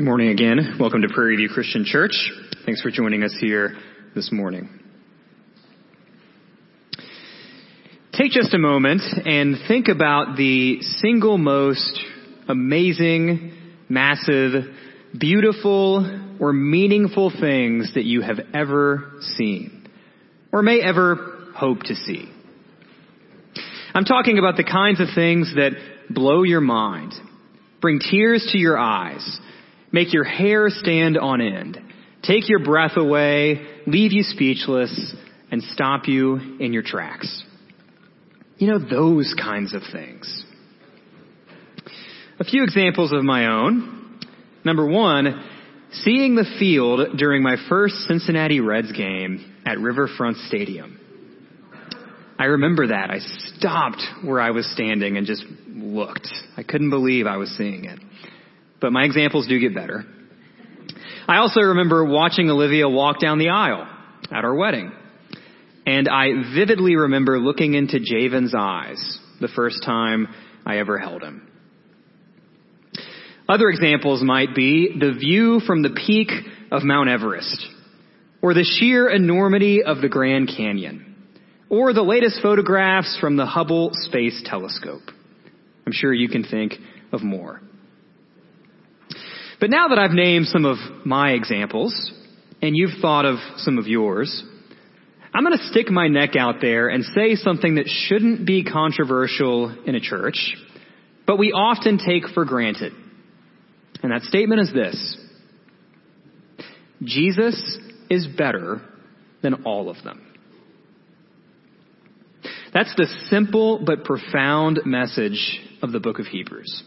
Good morning again. Welcome to Prairie View Christian Church. Thanks for joining us here this morning. Take just a moment and think about the single most amazing, massive, beautiful, or meaningful things that you have ever seen, or may ever hope to see. I'm talking about the kinds of things that blow your mind, bring tears to your eyes, make your hair stand on end, take your breath away, leave you speechless, and stop you in your tracks. You know, those kinds of things. A few examples of my own. Number one, seeing the field during my first Cincinnati Reds game at Riverfront Stadium. I remember that. I stopped where I was standing and just looked. I couldn't believe I was seeing it. But my examples do get better. I also remember watching Olivia walk down the aisle at our wedding. And I vividly remember looking into Javen's eyes the first time I ever held him. Other examples might be the view from the peak of Mount Everest, or the sheer enormity of the Grand Canyon or the latest photographs from the Hubble Space Telescope. I'm sure you can think of more. But now that I've named some of my examples, and you've thought of some of yours, I'm going to stick my neck out there and say something that shouldn't be controversial in a church, but we often take for granted. And that statement is this Jesus is better than all of them. That's the simple but profound message of the book of Hebrews.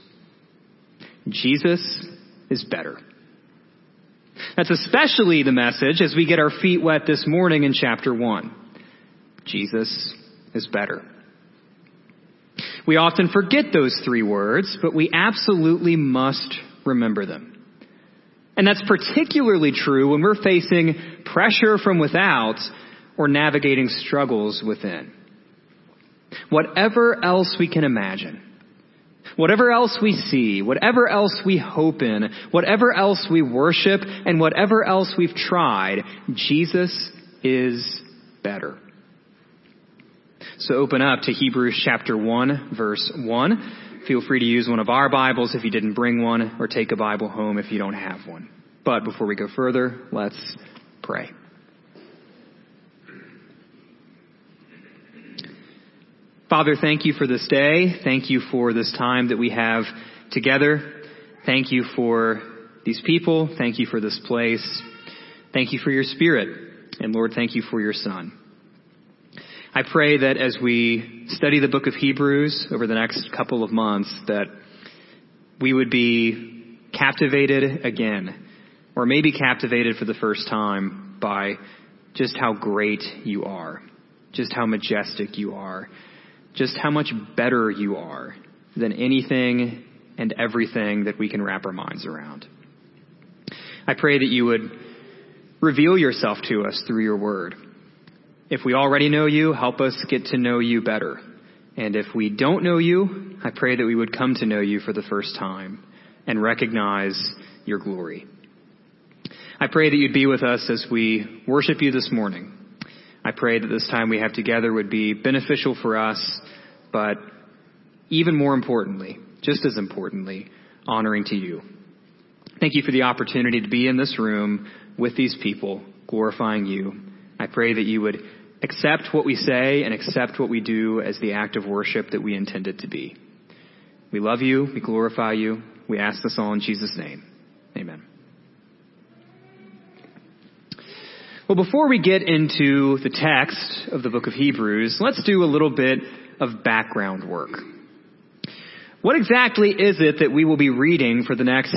Jesus is better. That's especially the message as we get our feet wet this morning in chapter 1. Jesus is better. We often forget those three words, but we absolutely must remember them. And that's particularly true when we're facing pressure from without or navigating struggles within. Whatever else we can imagine, whatever else we see, whatever else we hope in, whatever else we worship, and whatever else we've tried, Jesus is better. So open up to Hebrews chapter 1, verse 1. Feel free to use one of our Bibles if you didn't bring one, or take a Bible home if you don't have one. But before we go further, let's pray. Father, thank you for this day. Thank you for this time that we have together. Thank you for these people. Thank you for this place. Thank you for your spirit. And Lord, thank you for your son. I pray that as we study the book of Hebrews over the next couple of months, that we would be captivated again, or maybe captivated for the first time by just how great you are, just how majestic you are, just how much better you are than anything and everything that we can wrap our minds around. I pray that you would reveal yourself to us through your word. If we already know you, help us get to know you better. And if we don't know you, I pray that we would come to know you for the first time and recognize your glory. I pray that you'd be with us as we worship you this morning. I pray that this time we have together would be beneficial for us, but even more importantly, just as importantly, honoring to you. Thank you for the opportunity to be in this room with these people, glorifying you. I pray that you would accept what we say and accept what we do as the act of worship that we intend it to be. We love you. We glorify you. We ask this all in Jesus' name. Amen. Well, before we get into the text of the book of Hebrews, let's do a little bit of background work. What exactly is it that we will be reading for the next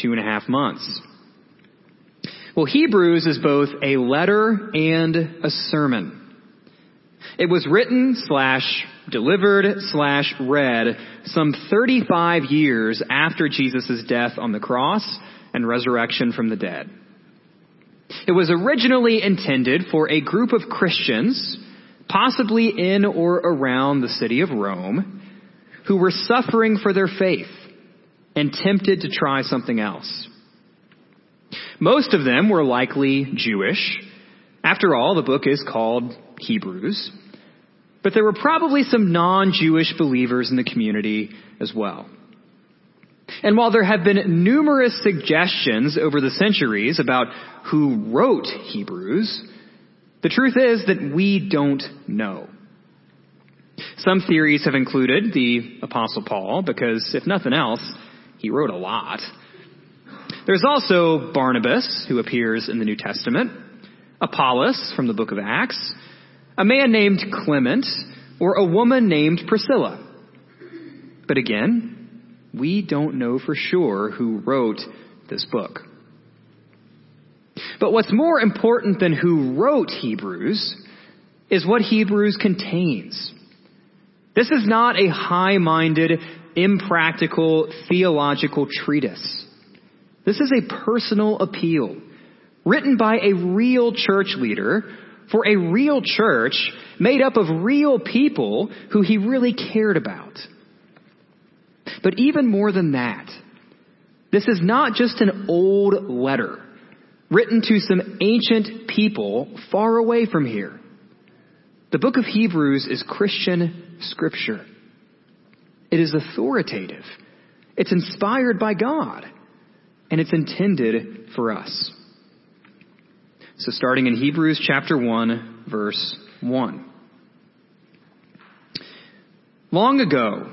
two and a half months? Well, Hebrews is both a letter and a sermon. It was written slash delivered slash read some 35 years after Jesus' death on the cross and resurrection from the dead. It was originally intended for a group of Christians, possibly in or around the city of Rome, who were suffering for their faith and tempted to try something else. Most of them were likely Jewish. After all, the book is called Hebrews. But there were probably some non-Jewish believers in the community as well. And while there have been numerous suggestions over the centuries about who wrote Hebrews, the truth is that we don't know. Some theories have included the Apostle Paul because, if nothing else, he wrote a lot. There's also Barnabas, who appears in the New Testament, Apollos from the book of Acts, a man named Clement, or a woman named Priscilla. But again, we don't know for sure who wrote this book. But what's more important than who wrote Hebrews is what Hebrews contains. This is not a high-minded, impractical, theological treatise. This is a personal appeal written by a real church leader for a real church made up of real people who he really cared about. But even more than that, this is not just an old letter written to some ancient people far away from here. The book of Hebrews is Christian scripture. It is authoritative. It's inspired by God. And it's intended for us. So starting in Hebrews chapter 1, verse 1. Long ago,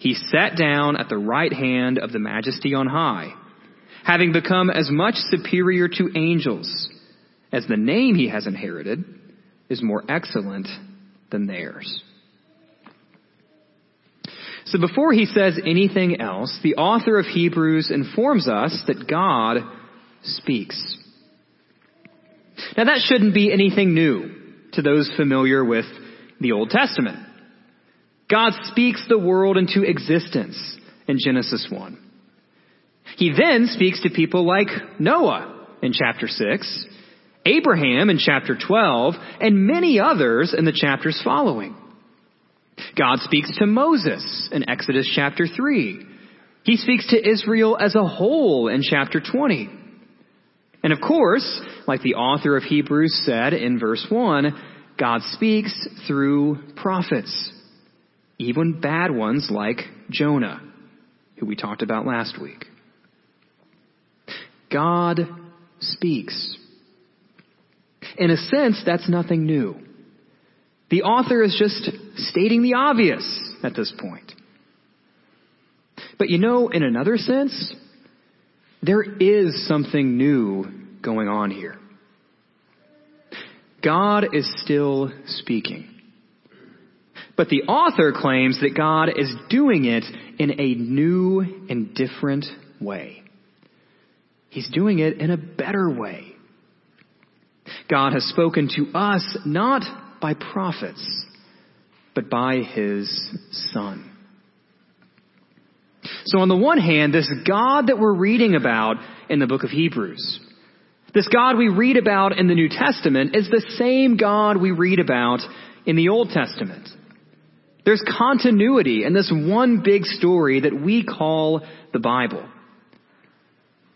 he sat down at the right hand of the majesty on high, having become as much superior to angels as the name he has inherited is more excellent than theirs. So before he says anything else, the author of Hebrews informs us that God speaks. Now that shouldn't be anything new to those familiar with the Old Testament. God speaks the world into existence in Genesis 1. He then speaks to people like Noah in chapter 6, Abraham in chapter 12, and many others in the chapters following. God speaks to Moses in Exodus chapter 3. He speaks to Israel as a whole in chapter 20. And of course, like the author of Hebrews said in verse 1, God speaks through prophets, even bad ones like Jonah, who we talked about last week. God speaks. In a sense, that's nothing new. The author is just stating the obvious at this point. But you know, in another sense, there is something new going on here. God is still speaking. But the author claims that God is doing it in a new and different way. He's doing it in a better way. God has spoken to us not by prophets, but by His Son. So on the one hand, this God that we're reading about in the book of Hebrews, this God we read about in the New Testament is the same God we read about in the Old Testament. There's continuity in this one big story that we call the Bible.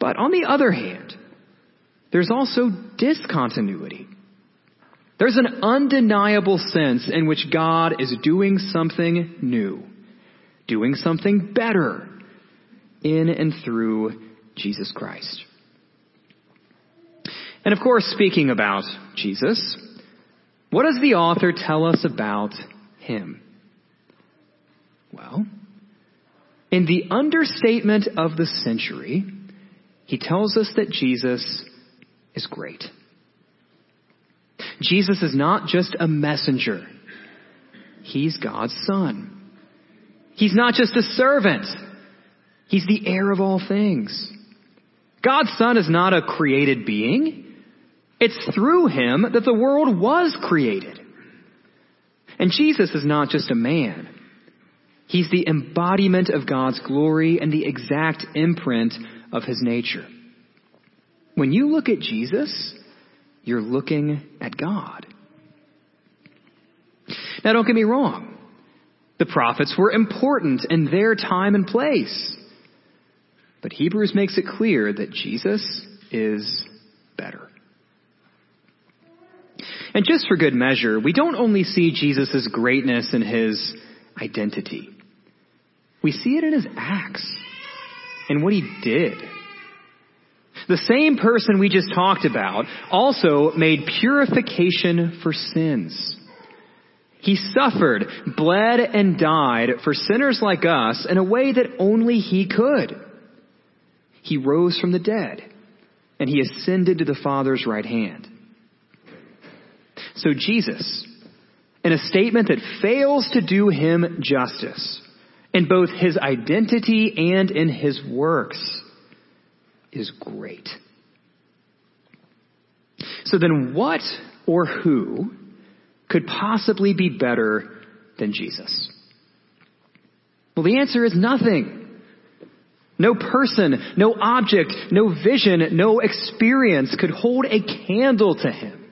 But on the other hand, there's also discontinuity. There's an undeniable sense in which God is doing something new doing something better in and through Jesus Christ. And of course, speaking about Jesus, what does the author tell us about him? Well, in the understatement of the century, he tells us that Jesus is great. Jesus is not just a messenger. He's God's son. He's not just a servant. He's the heir of all things. God's Son is not a created being. It's through him that the world was created. And Jesus is not just a man. He's the embodiment of God's glory and the exact imprint of his nature. When you look at Jesus, you're looking at God. Now don't get me wrong. The prophets were important in their time and place. But Hebrews makes it clear that Jesus is better. And just for good measure, we don't only see Jesus' greatness in his identity. We see it in his acts and what he did. The same person we just talked about also made purification for sins. He suffered, bled, and died for sinners like us in a way that only he could. He rose from the dead, and he ascended to the Father's right hand. So Jesus, in a statement that fails to do him justice, in both his identity and in his works, is great. So then what or who could possibly be better than Jesus? Well, the answer is nothing. No person, no object, no vision, no experience could hold a candle to him.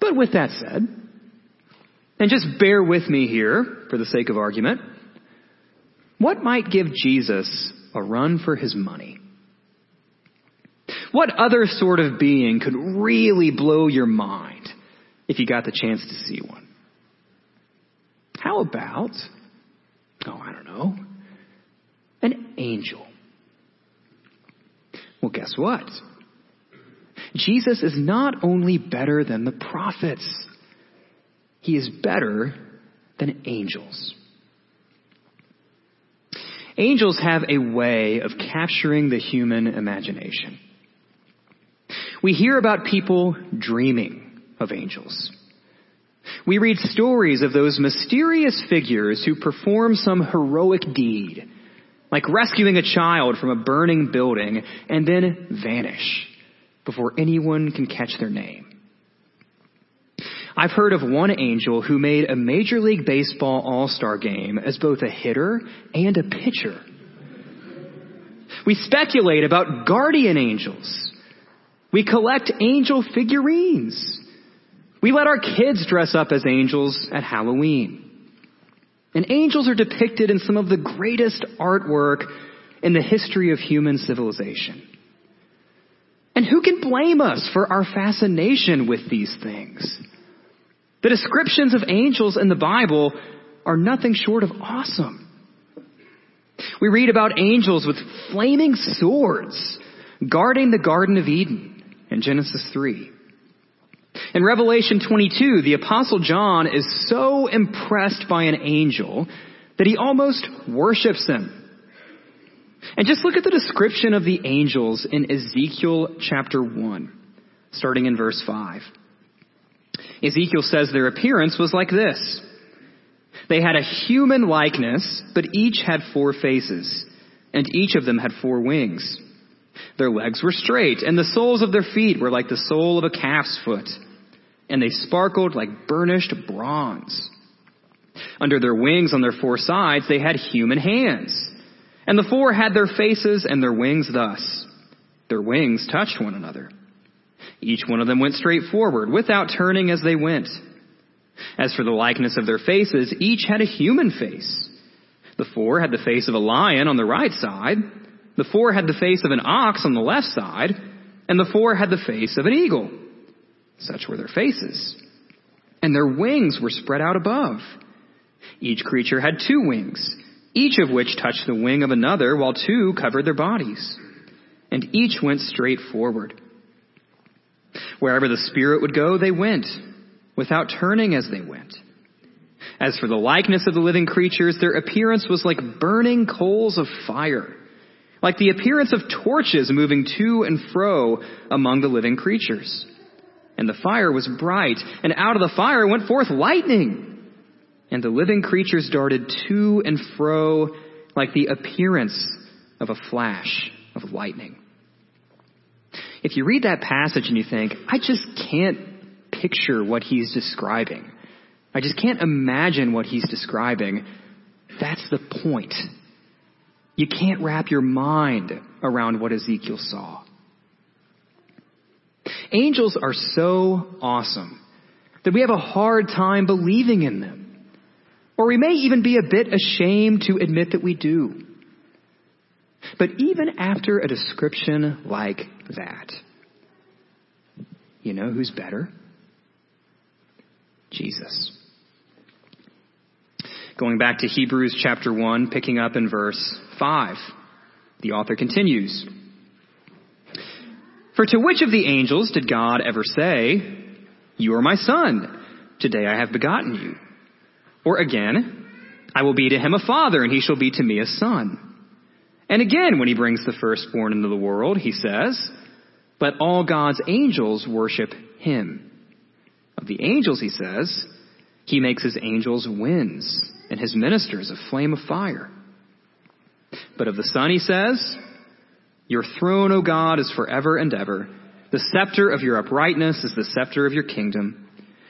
But with that said, and just bear with me here for the sake of argument, what might give Jesus a run for his money? What other sort of being could really blow your mind if you got the chance to see one? How about, oh, I don't know, an angel? Well, guess what? Jesus is not only better than the prophets, he is better than angels. Angels have a way of capturing the human imagination. We hear about people dreaming of angels. We read stories of those mysterious figures who perform some heroic deed, like rescuing a child from a burning building and then vanish before anyone can catch their name. I've heard of one angel who made a Major League Baseball All-Star game as both a hitter and a pitcher. We speculate about guardian angels. We collect angel figurines. We let our kids dress up as angels at Halloween. And angels are depicted in some of the greatest artwork in the history of human civilization. And who can blame us for our fascination with these things? The descriptions of angels in the Bible are nothing short of awesome. We read about angels with flaming swords guarding the Garden of Eden in Genesis 3. In Revelation 22, the apostle John is so impressed by an angel that he almost worships him. And just look at the description of the angels in Ezekiel chapter 1, starting in verse 5. Ezekiel says their appearance was like this. They had a human likeness, but each had four faces, and each of them had four wings. Their legs were straight, and the soles of their feet were like the sole of a calf's foot, and they sparkled like burnished bronze. Under their wings on their four sides, they had human hands. And the four had their faces and their wings thus. Their wings touched one another. Each one of them went straight forward, without turning as they went. As for the likeness of their faces, each had a human face. The four had the face of a lion on the right side, the four had the face of an ox on the left side, and the four had the face of an eagle. Such were their faces. And their wings were spread out above. Each creature had two wings, each of which touched the wing of another, while two covered their bodies. And each went straight forward. Wherever the Spirit would go, they went, without turning as they went. As for the likeness of the living creatures, their appearance was like burning coals of fire, like the appearance of torches moving to and fro among the living creatures. And the fire was bright, and out of the fire went forth lightning. And the living creatures darted to and fro like the appearance of a flash. of lightning. If you read that passage and you think, I just can't picture what he's describing, I just can't imagine what he's describing, that's the point. You can't wrap your mind around what Ezekiel saw. Angels are so awesome that we have a hard time believing in them. Or we may even be a bit ashamed to admit that we do. But even after a description like that, you know who's better? Jesus. Going back to Hebrews chapter 1, picking up in verse 5, the author continues. For to which of the angels did God ever say, You are my son, today I have begotten you? Or again, I will be to him a father, and he shall be to me a son. And again, when he brings the firstborn into the world, he says, But all God's angels worship him. Of the angels, he says, He makes his angels winds, and his ministers a flame of fire. But of the Son, he says, Your throne, O God, is forever and ever. The scepter of your uprightness is the scepter of your kingdom.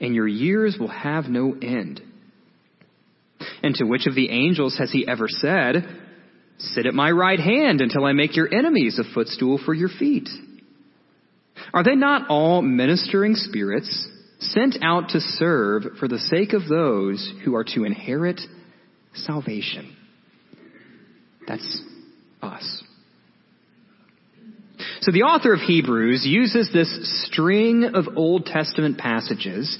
and your years will have no end. And to which of the angels has he ever said, Sit at my right hand until I make your enemies a footstool for your feet? Are they not all ministering spirits sent out to serve for the sake of those who are to inherit salvation? That's us. So the author of Hebrews uses this string of Old Testament passages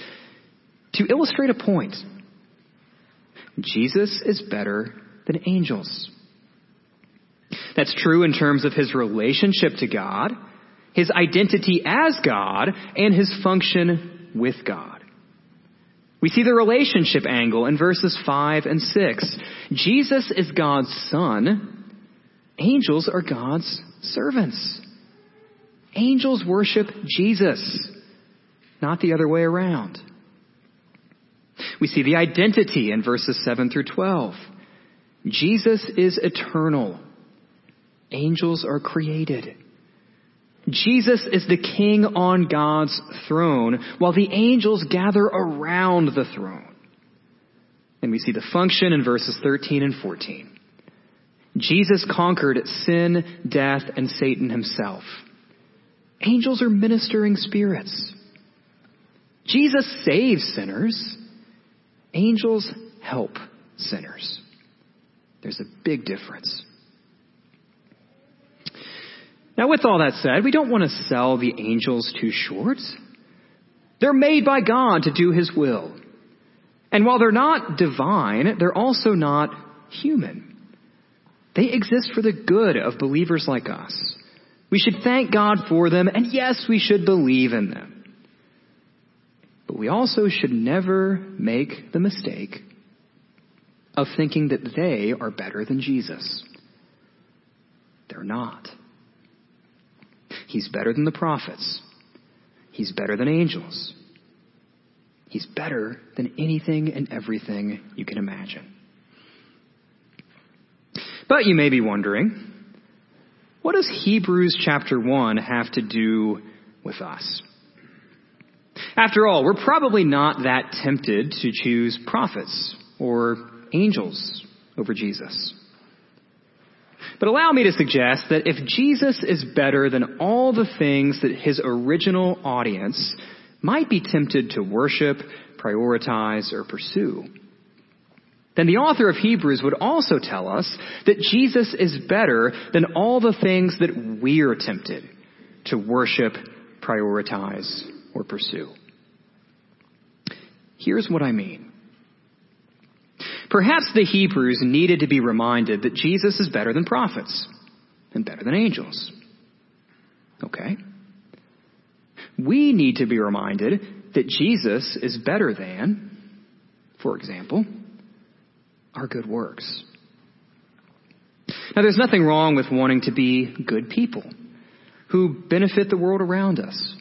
to illustrate a point. Jesus is better than angels. That's true in terms of his relationship to God, his identity as God, and his function with God. We see the relationship angle in verses 5 and 6. Jesus is God's son. Angels are God's servants. Angels worship Jesus, not the other way around. We see the identity in verses 7 through 12. Jesus is eternal. Angels are created. Jesus is the king on God's throne, while the angels gather around the throne. And we see the function in verses 13 and 14. Jesus conquered sin, death, and Satan himself. Angels are ministering spirits. Jesus saves sinners. Angels help sinners. There's a big difference. Now, with all that said, we don't want to sell the angels too short. They're made by God to do His will. And while they're not divine, they're also not human. They exist for the good of believers like us. We should thank God for them, and yes, we should believe in them. But we also should never make the mistake of thinking that they are better than Jesus. They're not. He's better than the prophets. He's better than angels. He's better than anything and everything you can imagine. But you may be wondering, what does Hebrews chapter 1 have to do with us? After all, we're probably not that tempted to choose prophets or angels over Jesus. But allow me to suggest that if Jesus is better than all the things that his original audience might be tempted to worship, prioritize, or pursue, then the author of Hebrews would also tell us that Jesus is better than all the things that we're tempted to worship, prioritize, or pursue. Here's what I mean. Perhaps the Hebrews needed to be reminded that Jesus is better than prophets and better than angels. Okay. we need to be reminded that Jesus is better than, for example, our good works. Now, there's nothing wrong with wanting to be good people who benefit the world around us.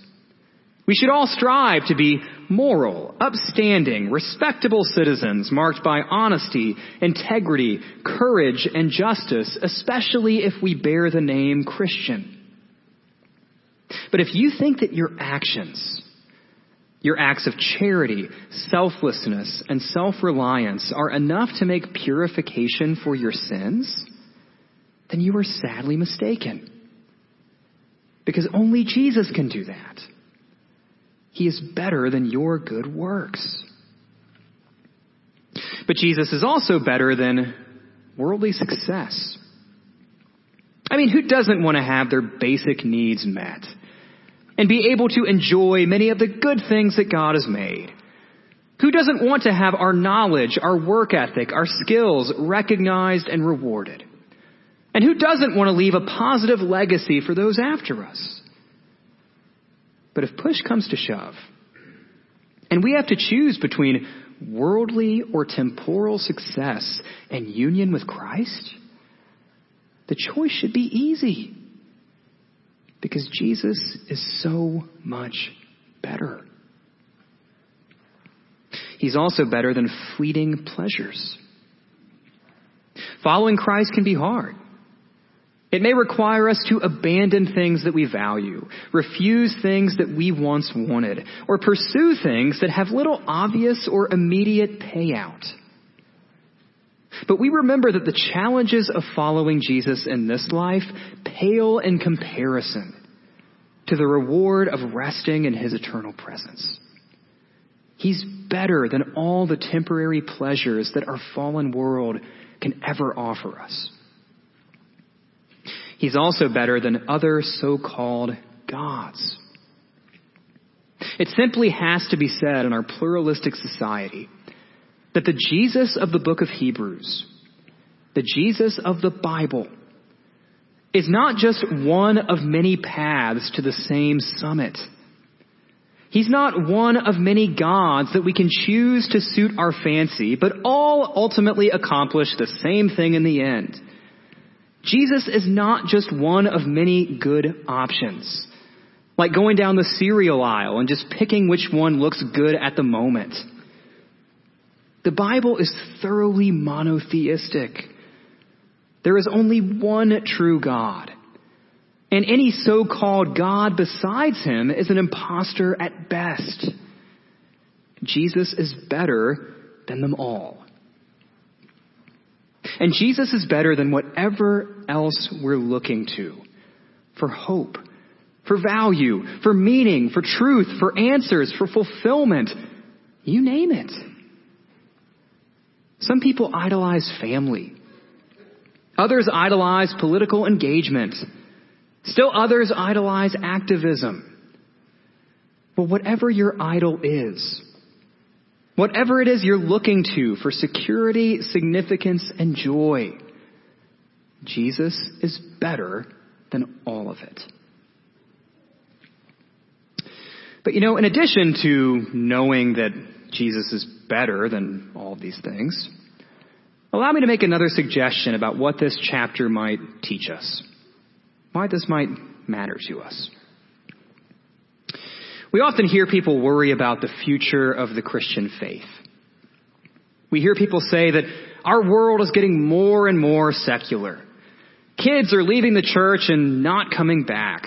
We should all strive to be moral, upstanding, respectable citizens marked by honesty, integrity, courage, and justice, especially if we bear the name Christian. But if you think that your actions, your acts of charity, selflessness, and self-reliance are enough to make purification for your sins, then you are sadly mistaken. Because only Jesus can do that. He is better than your good works. But Jesus is also better than worldly success. I mean, who doesn't want to have their basic needs met and be able to enjoy many of the good things that God has made? Who doesn't want to have our knowledge, our work ethic, our skills recognized and rewarded? And who doesn't want to leave a positive legacy for those after us? But if push comes to shove, and we have to choose between worldly or temporal success and union with Christ, the choice should be easy. Because Jesus is so much better. He's also better than fleeting pleasures. Following Christ can be hard. It may require us to abandon things that we value, refuse things that we once wanted, or pursue things that have little obvious or immediate payout. But we remember that the challenges of following Jesus in this life pale in comparison to the reward of resting in his eternal presence. He's better than all the temporary pleasures that our fallen world can ever offer us. He's also better than other so-called gods. It simply has to be said in our pluralistic society that the Jesus of the book of Hebrews, the Jesus of the Bible, is not just one of many paths to the same summit. He's not one of many gods that we can choose to suit our fancy, but all ultimately accomplish the same thing in the end. Jesus is not just one of many good options, like going down the cereal aisle and just picking which one looks good at the moment. The Bible is thoroughly monotheistic. There is only one true God. And any so-called God besides him is an impostor at best. Jesus is better than them all. And Jesus is better than whatever else we're looking to for hope, for value, for meaning, for truth, for answers, for fulfillment. You name it. Some people idolize family. Others idolize political engagement. Still others idolize activism. But whatever your idol is, Whatever it is you're looking to for security, significance, and joy, Jesus is better than all of it. But you know, in addition to knowing that Jesus is better than all of these things, allow me to make another suggestion about what this chapter might teach us. Why this might matter to us. We often hear people worry about the future of the Christian faith. We hear people say that our world is getting more and more secular. Kids are leaving the church and not coming back.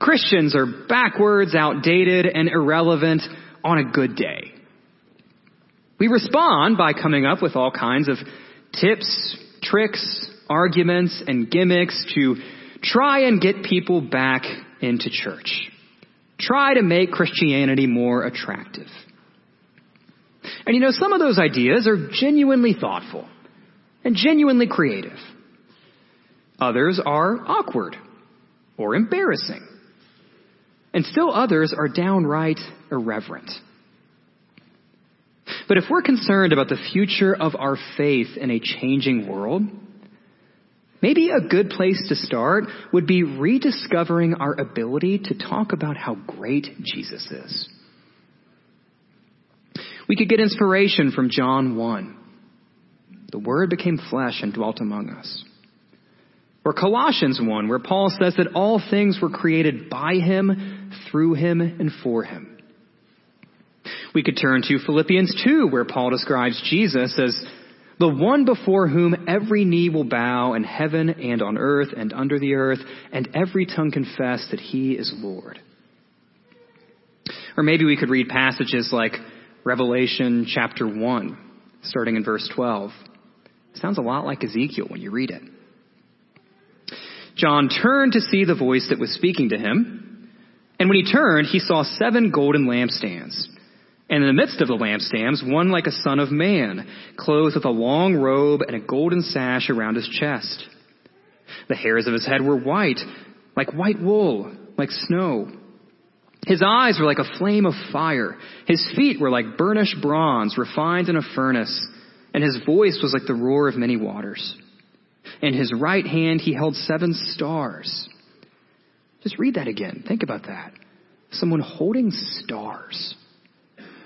Christians are backwards, outdated, and irrelevant on a good day. We respond by coming up with all kinds of tips, tricks, arguments, and gimmicks to try and get people back into church try to make Christianity more attractive. And you know, some of those ideas are genuinely thoughtful and genuinely creative. Others are awkward or embarrassing. And still others are downright irreverent. But if we're concerned about the future of our faith in a changing world, maybe a good place to start would be rediscovering our ability to talk about how great Jesus is. We could get inspiration from John 1. The Word became flesh and dwelt among us. Or Colossians 1, where Paul says that all things were created by Him, through Him, and for Him. We could turn to Philippians 2, where Paul describes Jesus as the one before whom every knee will bow in heaven and on earth and under the earth, and every tongue confess that He is Lord. Or maybe we could read passages like Revelation chapter 1, starting in verse 12. Sounds a lot like Ezekiel when you read it. John turned to see the voice that was speaking to him, and when he turned, he saw seven golden lampstands. And in the midst of the lampstands, one like a son of man, clothed with a long robe and a golden sash around his chest. The hairs of his head were white, like white wool, like snow his eyes were like a flame of fire. His feet were like burnished bronze refined in a furnace. And his voice was like the roar of many waters. In his right hand he held seven stars. Just read that again. Think about that. Someone holding stars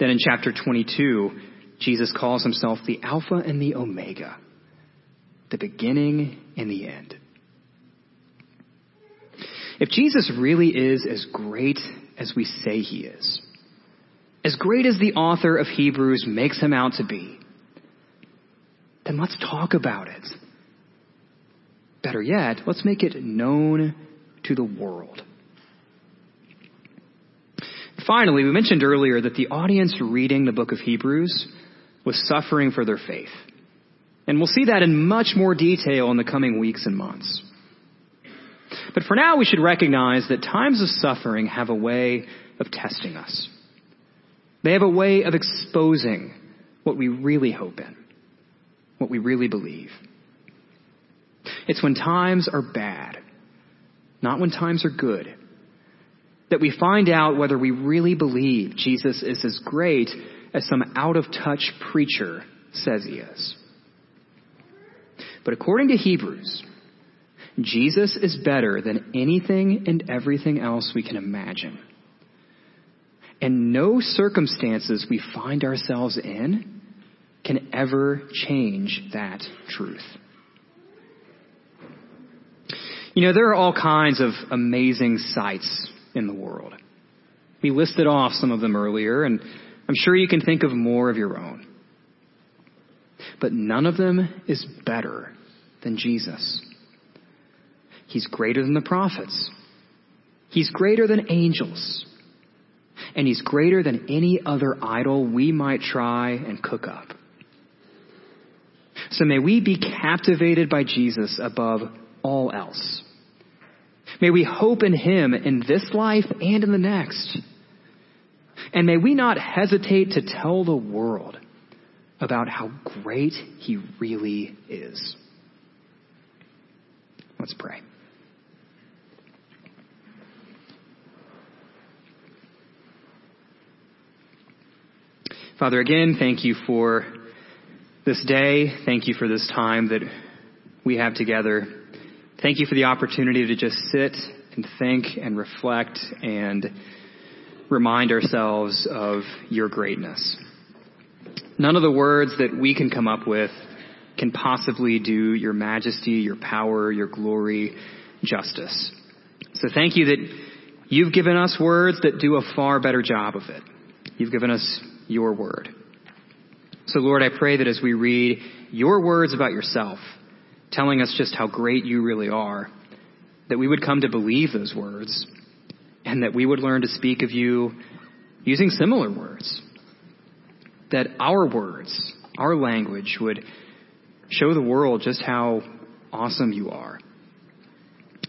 Then in chapter 22, Jesus calls himself the Alpha and the Omega, the beginning and the end. If Jesus really is as great as we say he is, as great as the author of Hebrews makes him out to be, then let's talk about it. Better yet, let's make it known to the world. Finally, we mentioned earlier that the audience reading the book of Hebrews was suffering for their faith. And we'll see that in much more detail in the coming weeks and months. But for now, we should recognize that times of suffering have a way of testing us. They have a way of exposing what we really hope in, what we really believe. It's when times are bad, not when times are good, that we find out whether we really believe Jesus is as great as some out of touch preacher says he is. But according to Hebrews, Jesus is better than anything and everything else we can imagine. And no circumstances we find ourselves in can ever change that truth. You know, there are all kinds of amazing sights in the world. We listed off some of them earlier, and I'm sure you can think of more of your own. But none of them is better than Jesus. He's greater than the prophets. He's greater than angels and he's greater than any other idol we might try and cook up. So may we be captivated by Jesus above all else. May we hope in him in this life and in the next. And may we not hesitate to tell the world about how great he really is. Let's pray. Father, again, thank you for this day. Thank you for this time that we have together. Thank you for the opportunity to just sit and think and reflect and remind ourselves of your greatness. None of the words that we can come up with can possibly do your majesty, your power, your glory justice. So thank you that you've given us words that do a far better job of it. You've given us your word. So, Lord, I pray that as we read your words about yourself, telling us just how great you really are, that we would come to believe those words and that we would learn to speak of you using similar words. That our words, our language would show the world just how awesome you are.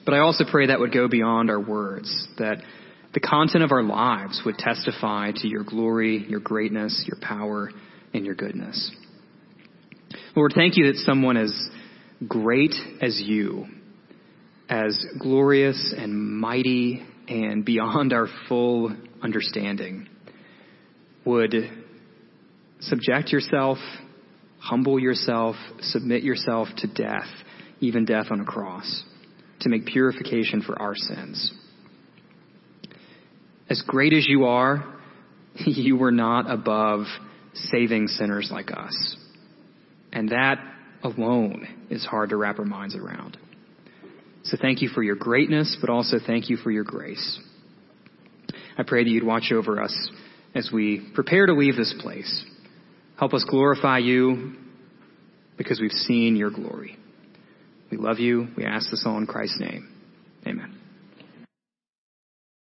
But I also pray that would go beyond our words, that the content of our lives would testify to your glory, your greatness, your power, and your goodness. Lord, thank you that someone as great as you, as glorious and mighty and beyond our full understanding, would subject yourself, humble yourself, submit yourself to death, even death on a cross, to make purification for our sins. As great as you are, you were not above saving sinners like us. And that alone is hard to wrap our minds around. So thank you for your greatness, but also thank you for your grace. I pray that you'd watch over us as we prepare to leave this place. Help us glorify you because we've seen your glory. We love you. We ask this all in Christ's name. Amen.